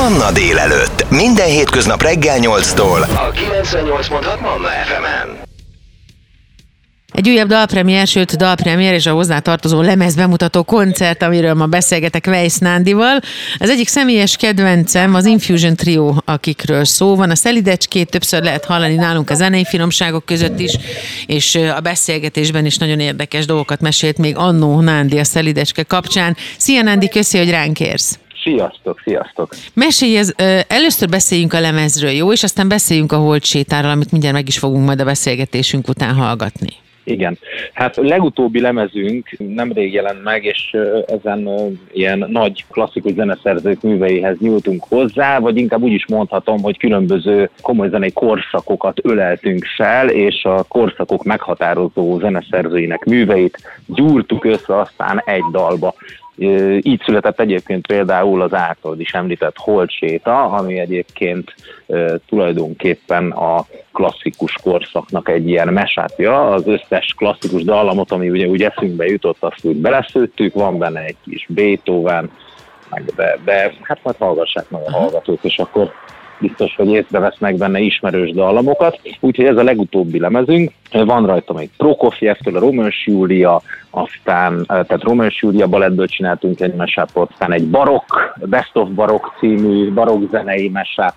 Manna délelőtt. Minden hétköznap reggel 8-tól. A 98.6 Manna FM-en. Egy újabb dalpremiér, sőt dalpremiér és a hozzá tartozó lemez bemutató koncert, amiről ma beszélgetek Weiss Nándival. Az egyik személyes kedvencem az Infusion Trio, akikről szó van. A szelidecskét többször lehet hallani nálunk a zenei finomságok között is, és a beszélgetésben is nagyon érdekes dolgokat mesélt még annó Nándi a szelidecske kapcsán. Szia Nándi, köszi, hogy ránk érsz. Sziasztok, sziasztok! Mesélj, ez, először beszéljünk a lemezről, jó? És aztán beszéljünk a Holt sétáról, amit mindjárt meg is fogunk majd a beszélgetésünk után hallgatni. Igen. Hát a legutóbbi lemezünk nemrég jelent meg, és ezen ilyen nagy klasszikus zeneszerzők műveihez nyúltunk hozzá, vagy inkább úgy is mondhatom, hogy különböző komoly zenei korszakokat öleltünk fel, és a korszakok meghatározó zeneszerzőinek műveit gyúrtuk össze aztán egy dalba. Így született egyébként például az általad is említett Holtséta, ami egyébként tulajdonképpen a klasszikus korszaknak egy ilyen mesátja. Az összes klasszikus dallamot, ami ugye úgy eszünkbe jutott, azt úgy beleszőttük, van benne egy kis Beethoven, meg de, de hát majd hallgassák meg a hallgatók, és akkor biztos, hogy észrevesznek benne ismerős dallamokat. Úgyhogy ez a legutóbbi lemezünk. Van rajta még Prokofjevtől, a Romans Júlia, aztán, tehát Romans Júlia balettből csináltunk egy mesápot, aztán egy barokk, Best of Barokk című barokk zenei mesáp,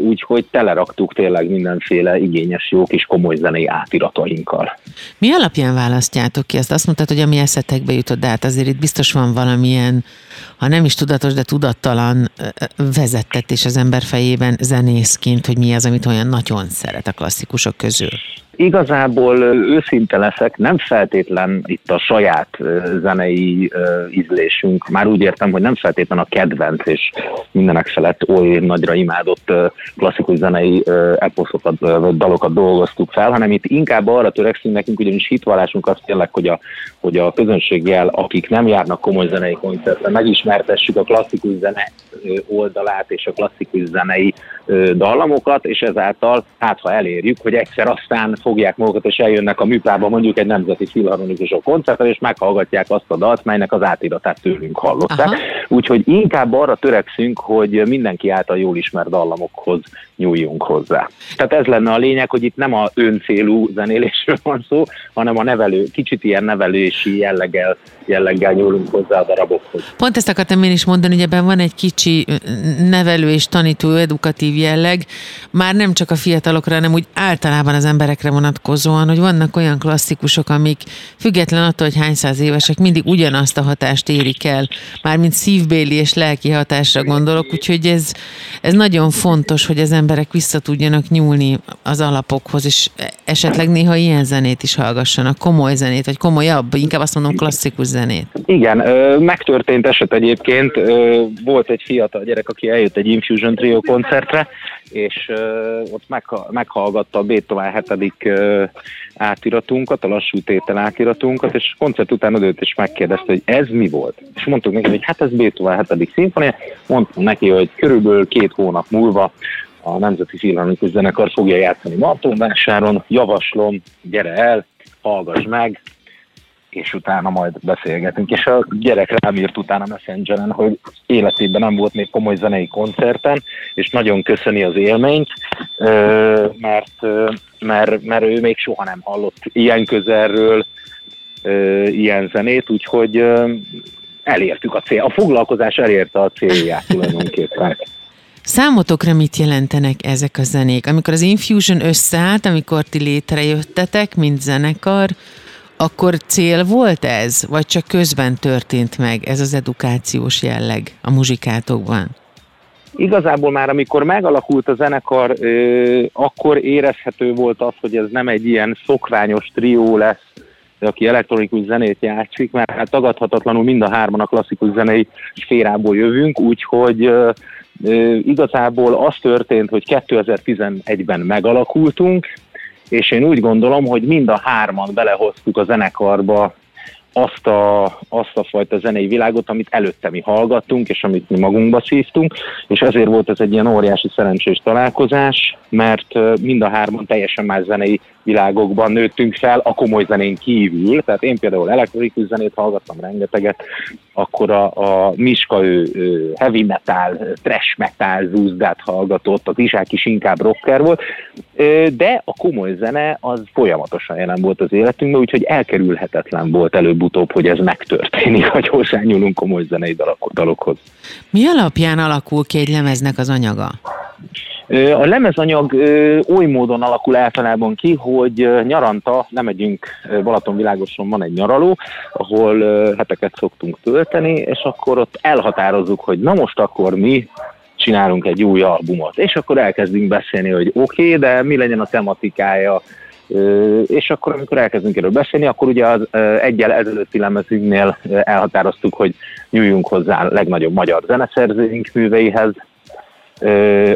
úgyhogy teleraktuk tényleg mindenféle igényes, jó kis komoly zenei átiratainkkal. Mi alapján választjátok ki ezt? Azt mondtad, hogy a mi eszetekbe jutott, de hát azért itt biztos van valamilyen, ha nem is tudatos, de tudattalan vezettetés az ember fejében zenészként, hogy mi az, amit olyan nagyon szeret a klasszikusok közül. Igazából őszinte leszek, nem feltétlen itt a saját zenei ízlésünk, már úgy értem, hogy nem feltétlen a kedvenc és mindenek felett oly nagyra imádott klasszikus zenei eposzokat vagy dalokat dolgoztuk fel, hanem itt inkább arra törekszünk nekünk, ugyanis hitvallásunk az tényleg, hogy a, hogy a közönséggel, akik nem járnak komoly zenei koncertre, megismertessük a klasszikus zene oldalát és a klasszikus zenei dallamokat, és ezáltal hát ha elérjük, hogy egyszer aztán fogják magukat, és eljönnek a műpába mondjuk egy nemzeti filharmonikusok koncertre, és meghallgatják azt a dalt, melynek az átiratát tőlünk hallották. Aha. Úgyhogy inkább arra törekszünk, hogy mindenki által jól ismert dallamokhoz nyúljunk hozzá. Tehát ez lenne a lényeg, hogy itt nem a öncélú zenélésről van szó, hanem a nevelő, kicsit ilyen nevelési jelleggel, jelleggel nyúlunk hozzá a darabokhoz. Pont ezt akartam én is mondani, hogy ebben van egy kicsi nevelő és tanító edukatív jelleg, már nem csak a fiatalokra, hanem úgy általában az emberekre vonatkozóan, hogy vannak olyan klasszikusok, amik független attól, hogy hány száz évesek, mindig ugyanazt a hatást érik el, mármint szívbéli és lelki hatásra gondolok, úgyhogy ez, ez nagyon fontos, hogy az emberek vissza tudjanak nyúlni az alapokhoz, és esetleg néha ilyen zenét is hallgassanak, komoly zenét, vagy komolyabb, inkább azt mondom klasszikus zenét. Igen, megtörtént eset egyébként, volt egy fiatal gyerek, aki eljött egy Infusion Trio koncertre, és ott meghallgatta a Beethoven 7. átiratunkat, a lassú tétel átiratunkat, és koncert után odőtt és megkérdezte, hogy ez mi volt. És mondtuk neki, hogy hát ez Beethoven 7. szimfonia, mondtam neki, hogy körülbelül két hónap múlva a Nemzeti Filharmonikus Zenekar fogja játszani Martonvásáron, javaslom, gyere el, hallgass meg, és utána majd beszélgetünk. És a gyerek rám írt utána Messengeren, hogy életében nem volt még komoly zenei koncerten, és nagyon köszöni az élményt, mert, mert, mert ő még soha nem hallott ilyen közelről ilyen zenét, úgyhogy elértük a cél. A foglalkozás elérte a célját tulajdonképpen. Számotokra mit jelentenek ezek a zenék? Amikor az Infusion összeállt, amikor ti létrejöttetek, mint zenekar, akkor cél volt ez, vagy csak közben történt meg ez az edukációs jelleg a muzsikátokban? Igazából már amikor megalakult a zenekar, akkor érezhető volt az, hogy ez nem egy ilyen szokványos trió lesz, aki elektronikus zenét játszik, mert hát tagadhatatlanul mind a hárman a klasszikus zenei szférából jövünk, úgyhogy igazából az történt, hogy 2011-ben megalakultunk, és én úgy gondolom, hogy mind a hárman belehoztuk a zenekarba azt a, azt a fajta zenei világot, amit előtte mi hallgattunk, és amit mi magunkba szívtunk, és ezért volt ez egy ilyen óriási szerencsés találkozás, mert mind a hárman teljesen más zenei világokban nőttünk fel, a komoly zenén kívül, tehát én például elektronikus zenét hallgattam rengeteget, akkor a, a Miska ő, ő heavy metal, trash metal zúzdát hallgatott, az Izsák is inkább rocker volt, de a komoly zene az folyamatosan jelen volt az életünkben, úgyhogy elkerülhetetlen volt előbb-utóbb, hogy ez megtörténik, hogy hozzányúlunk komoly zenei dalokhoz. Mi alapján alakul ki egy lemeznek az anyaga? A lemezanyag oly módon alakul általában ki, hogy nyaranta nem megyünk Balatonvilágoson, van egy nyaraló, ahol heteket szoktunk tölteni, és akkor ott elhatározzuk, hogy na most akkor mi csinálunk egy új albumot. És akkor elkezdünk beszélni, hogy oké, okay, de mi legyen a tematikája, és akkor, amikor elkezdünk erről beszélni, akkor ugye az egyel ezelőtti lemezünknél elhatároztuk, hogy nyúljunk hozzá a legnagyobb magyar zeneszerzőink műveihez,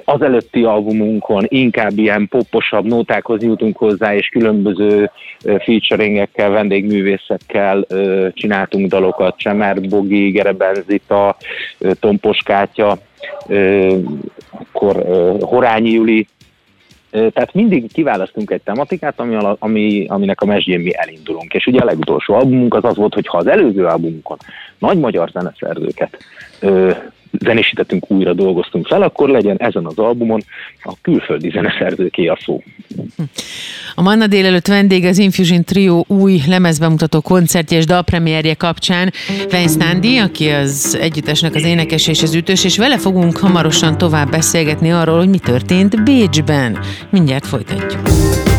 az előtti albumunkon inkább ilyen poposabb nótákhoz jutunk hozzá, és különböző featuringekkel, vendégművészekkel csináltunk dalokat, Csemer Bogi, Gerebenzita, Tompos Kátya, akkor Horányi Juli, tehát mindig kiválasztunk egy tematikát, ami, ami, aminek a mesdjén mi elindulunk. És ugye a legutolsó albumunk az az volt, hogy ha az előző albumunkon nagy magyar zeneszerzőket zenésítettünk, újra dolgoztunk fel, akkor legyen ezen az albumon a külföldi zeneszerzőké a szó. A Manna délelőtt vendég az Infusion Trio új lemezbemutató koncertje és dalpremierje kapcsán Vence Nandi, aki az együttesnek az énekes és az ütős, és vele fogunk hamarosan tovább beszélgetni arról, hogy mi történt Bécsben. Mindjárt folytatjuk.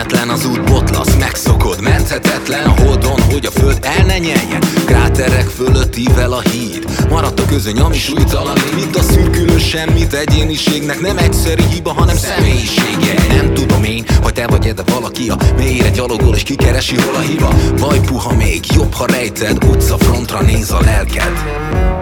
Egyenetlen az út botlasz Megszokod, menthetetlen a holdon, hogy a föld el ne nyeljen. Kráterek fölött ível a híd Maradt a közöny, ami súlytalan Mint a szürkülő semmit. Egyéniségnek Nem egyszerű hiba, hanem személyisége. Nem tudom én, hogy te vagy de valaki a mélyre gyalogol és kikeresi hol a hiba. Vagy puha még, jobb ha rejted Utca frontra néz a lelked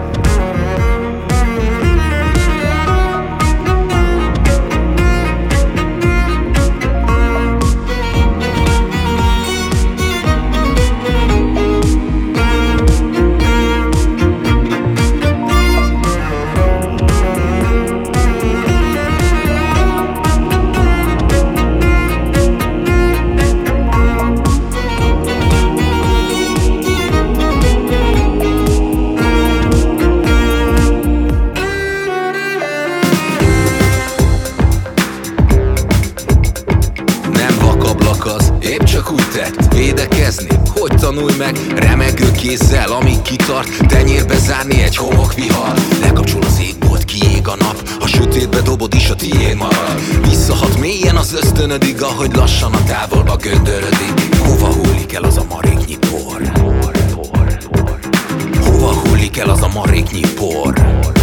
kézzel, amíg kitart Tenyérbe zárni egy homokvihar Lekapcsol az égbolt, kiég a nap A sötétbe dobod is a tiéd marad Visszahat mélyen az ösztönödig Ahogy lassan a távolba göndörödik Hova hullik el az a maréknyi por? Hova hullik el az a maréknyi por?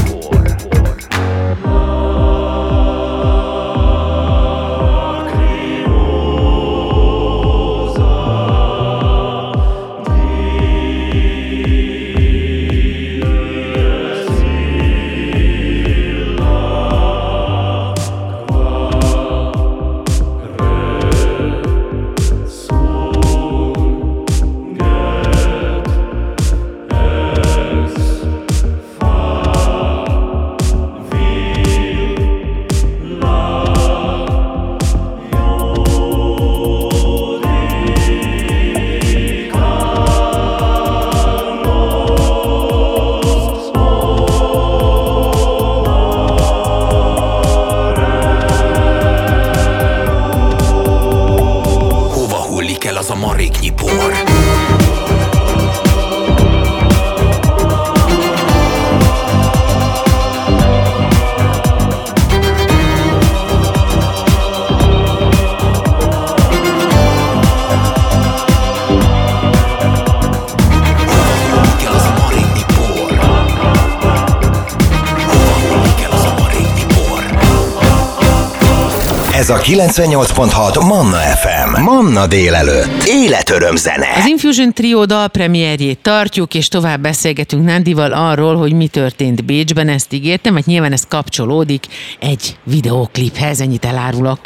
Ez a 98.6 Manna FM. Manna délelőtt. Életöröm zene. Az Infusion Trio dalpremierjét tartjuk, és tovább beszélgetünk Nandival arról, hogy mi történt Bécsben, ezt ígértem, mert nyilván ez kapcsolódik egy videókliphez, ennyit elárulok.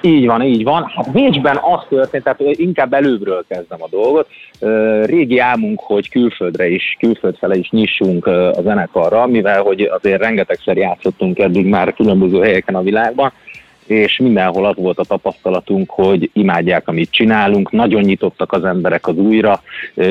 Így van, így van. Hát Bécsben az történt, tehát inkább előbbről kezdem a dolgot. Régi álmunk, hogy külföldre is, külföld fele is nyissunk a zenekarra, mivel hogy azért rengetegszer játszottunk eddig már különböző helyeken a világban, és mindenhol az volt a tapasztalatunk, hogy imádják, amit csinálunk, nagyon nyitottak az emberek az újra,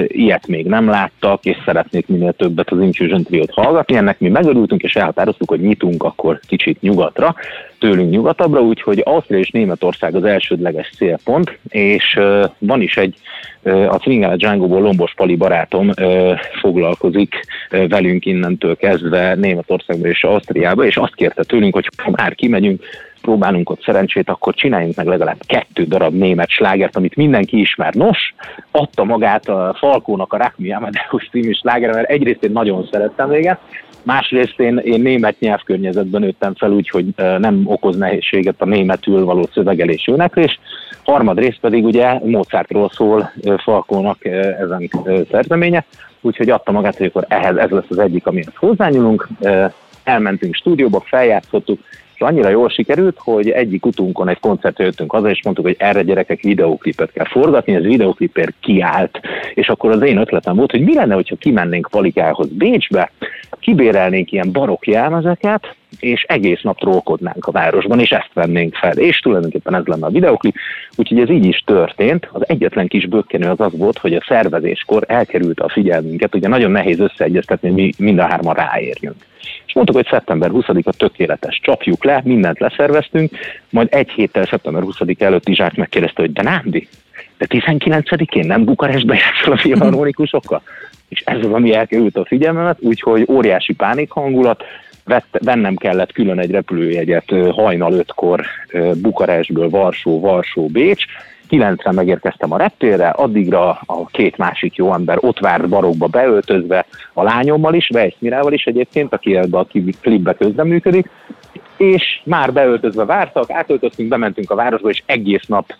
ilyet még nem láttak, és szeretnék minél többet az Infusion Triot hallgatni. Ennek mi megörültünk, és elhatároztuk, hogy nyitunk akkor kicsit nyugatra, tőlünk nyugatabbra, úgyhogy Ausztria és Németország az elsődleges célpont, és van is egy a Swingale Django-ból Lombos Pali barátom foglalkozik velünk innentől kezdve Németországba és Ausztriába, és azt kérte tőlünk, hogy ha már kimegyünk, próbálunk ott szerencsét, akkor csináljunk meg legalább kettő darab német slágert, amit mindenki ismer. Nos, adta magát a Falkónak a Rock Me Amadeus című sláger, mert egyrészt én nagyon szerettem véget, másrészt én, én német nyelvkörnyezetben nőttem fel, úgyhogy nem okoz nehézséget a németül való szövegelés éneklés. Harmadrészt pedig ugye Mozartról szól Falkónak ezen szerzeménye, úgyhogy adta magát, hogy akkor ehhez ez lesz az egyik, amihez hozzányúlunk. Elmentünk stúdióba, feljátszottuk, annyira jól sikerült, hogy egyik utunkon egy koncertre jöttünk haza, és mondtuk, hogy erre gyerekek videóklipet kell forgatni, ez videóklipért kiállt. És akkor az én ötletem volt, hogy mi lenne, hogyha kimennénk Palikához Bécsbe, kibérelnénk ilyen barokk jelmezeket, és egész nap trollkodnánk a városban, és ezt vennénk fel. És tulajdonképpen ez lenne a videoklip, úgyhogy ez így is történt. Az egyetlen kis bökkenő az az volt, hogy a szervezéskor elkerült a figyelmünket, ugye nagyon nehéz összeegyeztetni, hogy mi mind a hárman ráérjünk. És mondtuk, hogy szeptember 20-a tökéletes, csapjuk le, mindent leszerveztünk, majd egy héttel szeptember 20 előtt Izsák megkérdezte, hogy de Nándi, de 19-én nem Bukarestbe játszol a filharmonikusokkal? És ez az, ami elkerült a figyelmemet, úgyhogy óriási pánik hangulat, vett, vennem kellett külön egy repülőjegyet hajnal ötkor Bukarestből Varsó, Varsó, Bécs, kilencre megérkeztem a reptérre, addigra a két másik jó ember ott várt barokba beöltözve, a lányommal is, Weiss Mirával is egyébként, aki ebbe a klipbe közreműködik, és már beöltözve vártak, átöltöztünk, bementünk a városba, és egész nap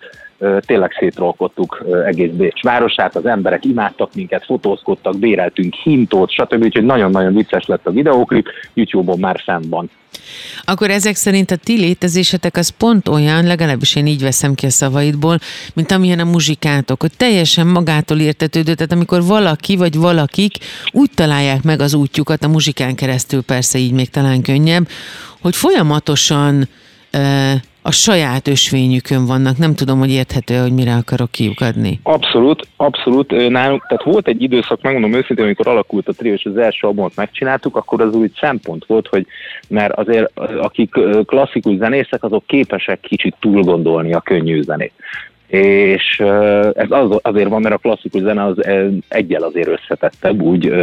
tényleg szétrolkodtuk egész Bécs városát, az emberek imádtak minket, fotózkodtak, béreltünk hintót, stb. Úgyhogy nagyon-nagyon vicces lett a videóklip, YouTube-on már fenn van. Akkor ezek szerint a ti létezésetek az pont olyan, legalábbis én így veszem ki a szavaidból, mint amilyen a muzsikátok, hogy teljesen magától értetődő, tehát amikor valaki vagy valakik úgy találják meg az útjukat a muzsikán keresztül, persze így még talán könnyebb, hogy folyamatosan a saját ösvényükön vannak. Nem tudom, hogy érthető, hogy mire akarok kiukadni. Abszolút, abszolút. Nálunk, tehát volt egy időszak, megmondom őszintén, amikor alakult a trió, és az első albumot megcsináltuk, akkor az úgy szempont volt, hogy mert azért akik klasszikus zenészek, azok képesek kicsit túl gondolni a könnyű zenét és ez az, azért van, mert a klasszikus zene az egyel azért összetettebb, úgy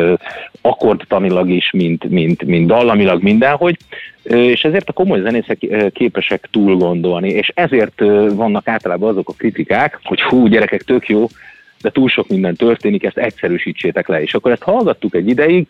akkordtanilag is, mint, mint, mint dallamilag mindenhogy, és ezért a komoly zenészek képesek túl gondolni, és ezért vannak általában azok a kritikák, hogy hú, gyerekek, tök jó, de túl sok minden történik, ezt egyszerűsítsétek le. És akkor ezt hallgattuk egy ideig,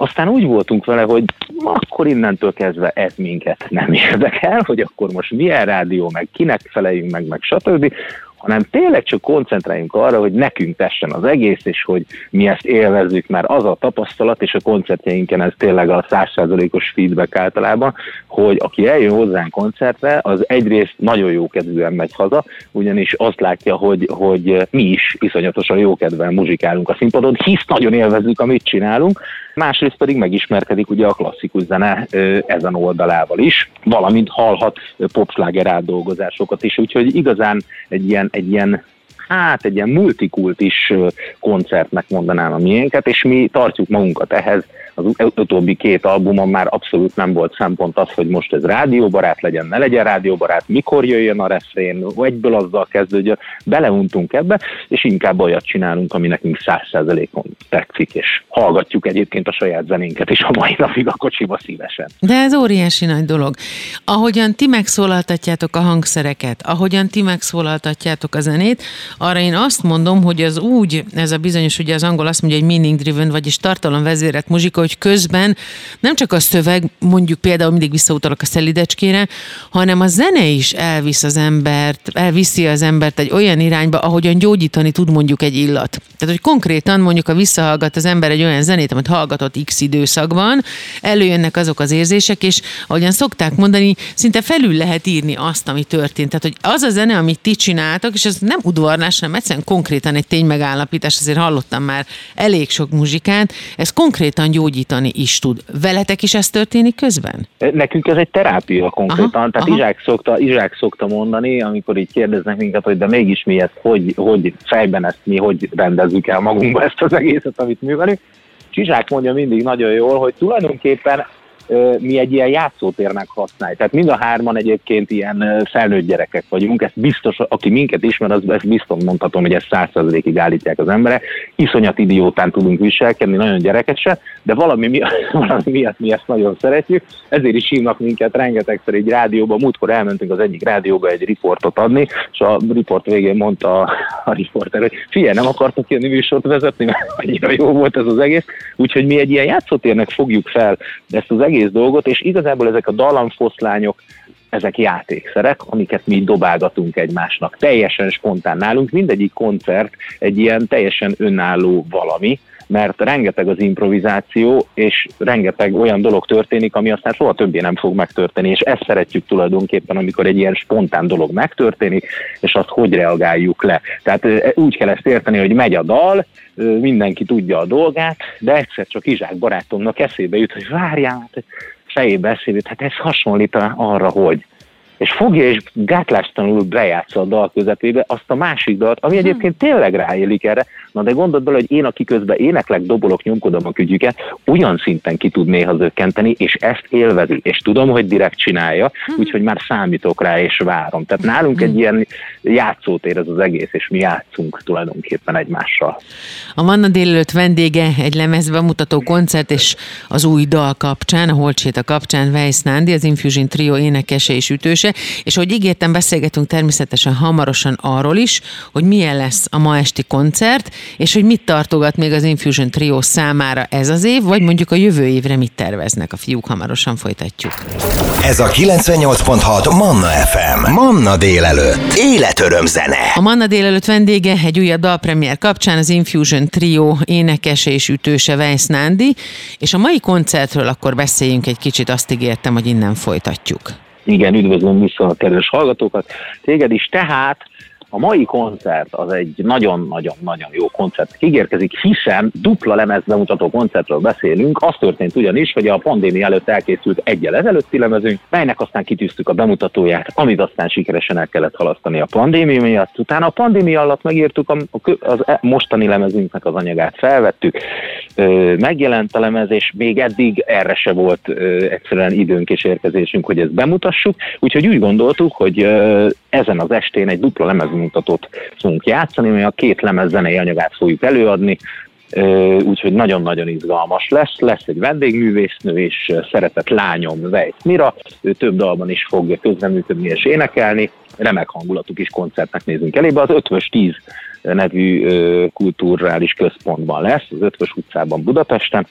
aztán úgy voltunk vele, hogy akkor innentől kezdve ez minket nem érdekel, hogy akkor most milyen rádió, meg kinek feleljünk meg, meg stb., hanem tényleg csak koncentráljunk arra, hogy nekünk tessen az egész, és hogy mi ezt élvezzük, mert az a tapasztalat, és a koncertjeinken ez tényleg a százszázalékos feedback általában, hogy aki eljön hozzánk koncertre, az egyrészt nagyon jó kedvűen megy haza, ugyanis azt látja, hogy, hogy mi is iszonyatosan jó kedven muzsikálunk a színpadon, hisz nagyon élvezzük, amit csinálunk, másrészt pedig megismerkedik ugye a klasszikus zene ezen oldalával is, valamint hallhat popsláger átdolgozásokat is, úgyhogy igazán egy ilyen, egy ilyen hát egy ilyen multikultis koncertnek mondanám a miénket, és mi tartjuk magunkat ehhez, az utóbbi két albumon már abszolút nem volt szempont az, hogy most ez rádióbarát legyen, ne legyen rádióbarát, mikor jöjjön a refrén, egyből azzal kezdődjön, beleuntunk ebbe, és inkább olyat csinálunk, ami nekünk száz százalékon tetszik, és hallgatjuk egyébként a saját zenénket is a mai napig a kocsiba szívesen. De ez óriási nagy dolog. Ahogyan ti megszólaltatjátok a hangszereket, ahogyan ti megszólaltatjátok a zenét, arra én azt mondom, hogy az úgy, ez a bizonyos, ugye az angol azt mondja, hogy meaning driven, vagyis tartalomvezérett muzsikok, hogy közben nem csak a szöveg, mondjuk például mindig visszautalok a szelidecskére, hanem a zene is elvisz az embert, elviszi az embert egy olyan irányba, ahogyan gyógyítani tud mondjuk egy illat. Tehát, hogy konkrétan mondjuk, a visszahallgat az ember egy olyan zenét, amit hallgatott X időszakban, előjönnek azok az érzések, és ahogyan szokták mondani, szinte felül lehet írni azt, ami történt. Tehát, hogy az a zene, amit ti csináltak, és ez nem udvarlás, hanem egyszerűen konkrétan egy ténymegállapítás, azért hallottam már elég sok muzsikát, ez konkrétan gyógyítani is tud. Veletek is ez történik közben? Nekünk ez egy terápia konkrétan, aha, tehát aha. Izsák, szokta, Izsák szokta mondani, amikor így kérdeznek minket, hogy de mégis mi ezt, hogy, hogy fejben ezt mi, hogy rendezzük el magunkba ezt az egészet, amit művelünk. Csizsák mondja mindig nagyon jól, hogy tulajdonképpen mi egy ilyen játszótérnek használjuk. Tehát mind a hárman egyébként ilyen felnőtt gyerekek vagyunk, ezt biztos, aki minket ismer, az ezt biztos mondhatom, hogy ezt százszerzelékig állítják az emberek. Iszonyat idiótán tudunk viselkedni, nagyon gyerekesen, de valami, miatt, valami miatt mi ezt nagyon szeretjük, ezért is hívnak minket rengetegszer egy rádióba. Múltkor elmentünk az egyik rádióba egy riportot adni, és a riport végén mondta a, a riporter, hogy figyelj, nem akartok ilyen műsort vezetni, mert annyira jó volt ez az egész. Úgyhogy mi egy ilyen játszótérnek fogjuk fel ezt az egész egész dolgot, és igazából ezek a dallamfoszlányok, ezek játékszerek, amiket mi dobálgatunk egymásnak. Teljesen spontán nálunk, mindegyik koncert egy ilyen teljesen önálló valami, mert rengeteg az improvizáció, és rengeteg olyan dolog történik, ami aztán soha többé nem fog megtörténni, és ezt szeretjük tulajdonképpen, amikor egy ilyen spontán dolog megtörténik, és azt hogy reagáljuk le. Tehát úgy kell ezt érteni, hogy megy a dal, mindenki tudja a dolgát, de egyszer csak Izsák barátomnak eszébe jut, hogy várjál, hát fejébe eszébe hát ez hasonlít arra, hogy és fogja és gátlástalanul bejátsza a dal közepébe azt a másik dalt, ami hmm. egyébként tényleg ráélik erre. Na de gondold bele, hogy én, aki közben éneklek, dobolok, nyomkodom a kügyüket, olyan szinten ki tud néha zökkenteni, és ezt élvezi. És tudom, hogy direkt csinálja, hmm. úgyhogy már számítok rá, és várom. Tehát nálunk egy hmm. ilyen játszótér ez az egész, és mi játszunk tulajdonképpen egymással. A Manna délelőtt vendége egy lemezbemutató koncert, és az új dal kapcsán, a Holcséta kapcsán Weiss Nándi, az Infusion Trio énekese és ütőse, és hogy ígértem, beszélgetünk természetesen hamarosan arról is, hogy milyen lesz a ma esti koncert, és hogy mit tartogat még az Infusion Trio számára ez az év, vagy mondjuk a jövő évre mit terveznek. A fiúk hamarosan folytatjuk. Ez a 98.6 Manna FM. Manna délelőtt. Életöröm zene. A Manna délelőtt vendége egy újabb dalpremier kapcsán az Infusion Trio énekese és ütőse Weiss Nándi, és a mai koncertről akkor beszéljünk egy kicsit, azt ígértem, hogy innen folytatjuk. Igen, üdvözlöm vissza a kedves hallgatókat. Téged is. Tehát a mai koncert az egy nagyon-nagyon-nagyon jó koncert ígérkezik, hiszen dupla lemez bemutató koncertről beszélünk. Az történt ugyanis, hogy a pandémia előtt elkészült egyel ezelőtti lemezünk, melynek aztán kitűztük a bemutatóját, amit aztán sikeresen el kellett halasztani a pandémia miatt. Utána a pandémia alatt megírtuk a, az e- mostani lemezünknek az anyagát, felvettük, megjelent a lemez, és még eddig erre se volt egyszerűen időnk és érkezésünk, hogy ezt bemutassuk. Úgyhogy úgy gondoltuk, hogy ezen az estén egy dupla lemezmutatót fogunk játszani, mert a két lemez zenei anyagát fogjuk előadni, úgyhogy nagyon-nagyon izgalmas lesz. Lesz egy vendégművésznő és szeretett lányom Vejt Mira, ő több dalban is fog közreműködni és énekelni, remek hangulatuk is koncertnek nézünk elébe. Az Ötvös 10 nevű kulturális központban lesz, az Ötvös utcában Budapesten,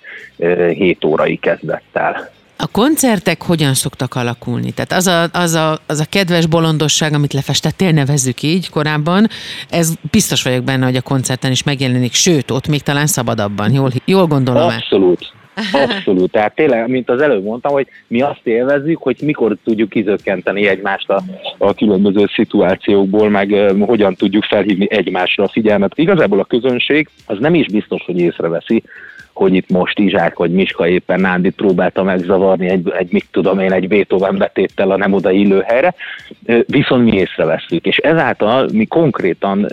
7 órai kezdettel. A koncertek hogyan szoktak alakulni? Tehát az a, az, a, az a kedves bolondosság, amit lefestettél, nevezzük így korábban, ez biztos vagyok benne, hogy a koncerten is megjelenik, sőt, ott még talán szabadabban. Jól, jól gondolom Abszolút. Abszolút. Tehát tényleg, mint az előbb mondtam, hogy mi azt élvezzük, hogy mikor tudjuk kizökkenteni egymást a, a különböző szituációkból, meg uh, hogyan tudjuk felhívni egymásra a figyelmet. Igazából a közönség az nem is biztos, hogy észreveszi, hogy itt most Izsák vagy Miska éppen Nándit próbálta megzavarni egy, egy mit tudom én, egy Beethoven betéttel a nem oda illő helyre, viszont mi észreveszünk, és ezáltal mi konkrétan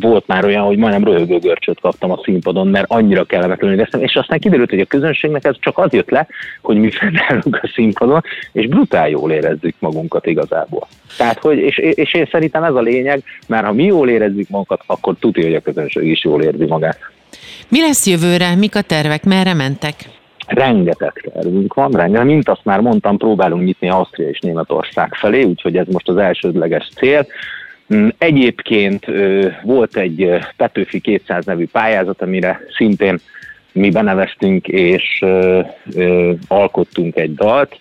volt már olyan, hogy majdnem röhögő görcsöt kaptam a színpadon, mert annyira kellemetlenül éreztem, és aztán kiderült, hogy a közönségnek ez csak az jött le, hogy mi fennállunk a színpadon, és brutál jól érezzük magunkat igazából. Tehát, hogy, és, és én szerintem ez a lényeg, mert ha mi jól érezzük magunkat, akkor tudja, hogy a közönség is jól érzi magát. Mi lesz jövőre? Mik a tervek? Merre mentek? Rengeteg tervünk van, rengeteg. Mint azt már mondtam, próbálunk nyitni Ausztria és Németország felé, úgyhogy ez most az elsődleges cél. Mm, egyébként volt egy Petőfi 200 nevű pályázat, amire szintén mi beneveztünk és alkottunk egy dalt,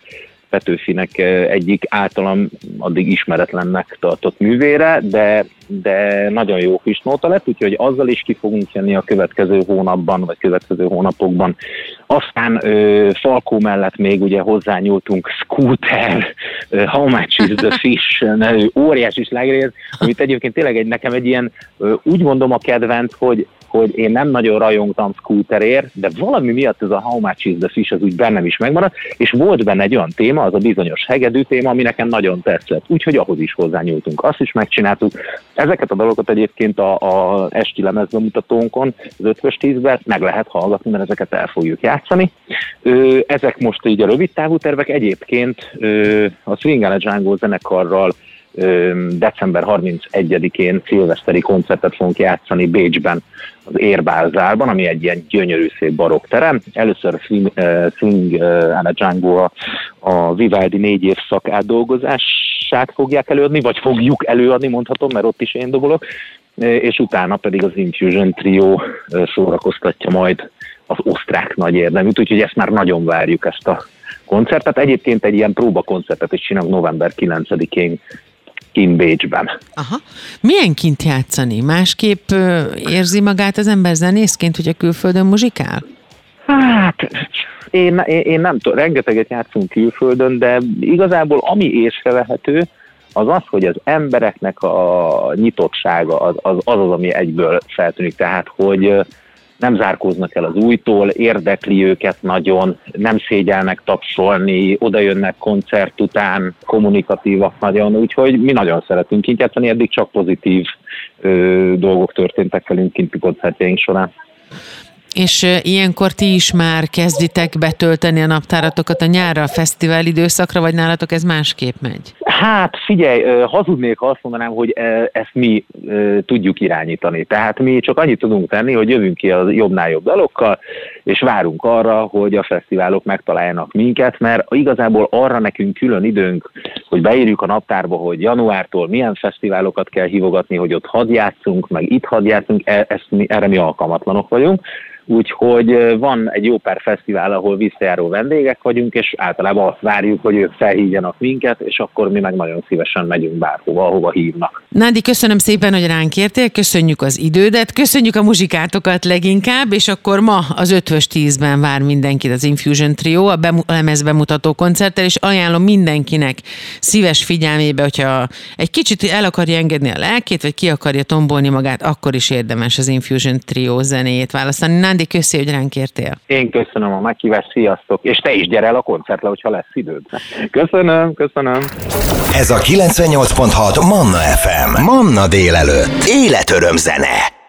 Petőfinek egyik általam addig ismeretlennek tartott művére, de, de nagyon jó kis nóta lett, úgyhogy azzal is ki fogunk jönni a következő hónapban, vagy következő hónapokban. Aztán ö, Falkó mellett még ugye hozzányúltunk Scooter, ö, How Much is the Fish, nevű óriási slágerért, amit egyébként tényleg egy, nekem egy ilyen, ö, úgy mondom a kedvenc, hogy hogy én nem nagyon rajongtam scooterért, de valami miatt ez a How much is the fish az úgy bennem is megmaradt, és volt benne egy olyan téma, az a bizonyos hegedű téma, ami nekem nagyon tetszett. Úgyhogy ahhoz is hozzányúltunk. Azt is megcsináltuk. Ezeket a dolgokat egyébként a, a esti lemezbemutatónkon, az ötvös tízben meg lehet hallgatni, mert ezeket el fogjuk játszani. Ö, ezek most így a rövid távú tervek. Egyébként ö, a Swing Django zenekarral december 31-én szilveszteri koncertet fogunk játszani Bécsben, az Érbálzárban, ami egy ilyen gyönyörű szép barokk terem. Először Swing, Swing Anna Django a, a Vivaldi négy évszak átdolgozását fogják előadni, vagy fogjuk előadni, mondhatom, mert ott is én dobolok, és utána pedig az Infusion Trio szórakoztatja majd az osztrák nagy érdeműt, úgyhogy ezt már nagyon várjuk ezt a koncertet. Egyébként egy ilyen próbakoncertet is csinálunk november 9-én kint Bécsben. Aha. Milyen kint játszani? Másképp érzi magát az ember zenészként, hogy a külföldön muzsikál? Hát, én, én, én nem tudom, rengeteget játszunk külföldön, de igazából ami észrevehető, az az, hogy az embereknek a nyitottsága az az, az, az ami egyből feltűnik. Tehát, hogy nem zárkóznak el az újtól, érdekli őket nagyon, nem szégyelnek tapsolni, oda jönnek koncert után, kommunikatívak nagyon, úgyhogy mi nagyon szeretünk kint játszani, eddig csak pozitív ö, dolgok történtek velünk kinti koncertjeink során. És ilyenkor ti is már kezditek betölteni a naptáratokat a nyárra, a fesztivál időszakra, vagy nálatok ez másképp megy? Hát figyelj, hazudnék, ha azt mondanám, hogy ezt mi tudjuk irányítani. Tehát mi csak annyit tudunk tenni, hogy jövünk ki a jobbnál jobb dalokkal, és várunk arra, hogy a fesztiválok megtaláljanak minket, mert igazából arra nekünk külön időnk, hogy beírjuk a naptárba, hogy januártól milyen fesztiválokat kell hívogatni, hogy ott hadjátszunk, meg itt hadjátszunk, e, ezt mi, erre mi alkalmatlanok vagyunk úgyhogy van egy jó pár fesztivál, ahol visszajáró vendégek vagyunk, és általában azt várjuk, hogy ők felhívjanak minket, és akkor mi meg nagyon szívesen megyünk bárhova, ahova hívnak. Nádi, köszönöm szépen, hogy ránk értél, köszönjük az idődet, köszönjük a muzsikátokat leginkább, és akkor ma az ötvös tízben vár mindenkit az Infusion Trio, a lemez bemutató koncerttel, és ajánlom mindenkinek szíves figyelmébe, hogyha egy kicsit el akarja engedni a lelkét, vagy ki akarja tombolni magát, akkor is érdemes az Infusion Trio zenéjét választani. Nádi, köszi, hogy ránk értél. Én köszönöm a meghívást, sziasztok, és te is gyere el a koncertre, hogyha lesz időd. Köszönöm, köszönöm. Ez a 98.6 Manna FM. Manna délelőtt. Életöröm zene.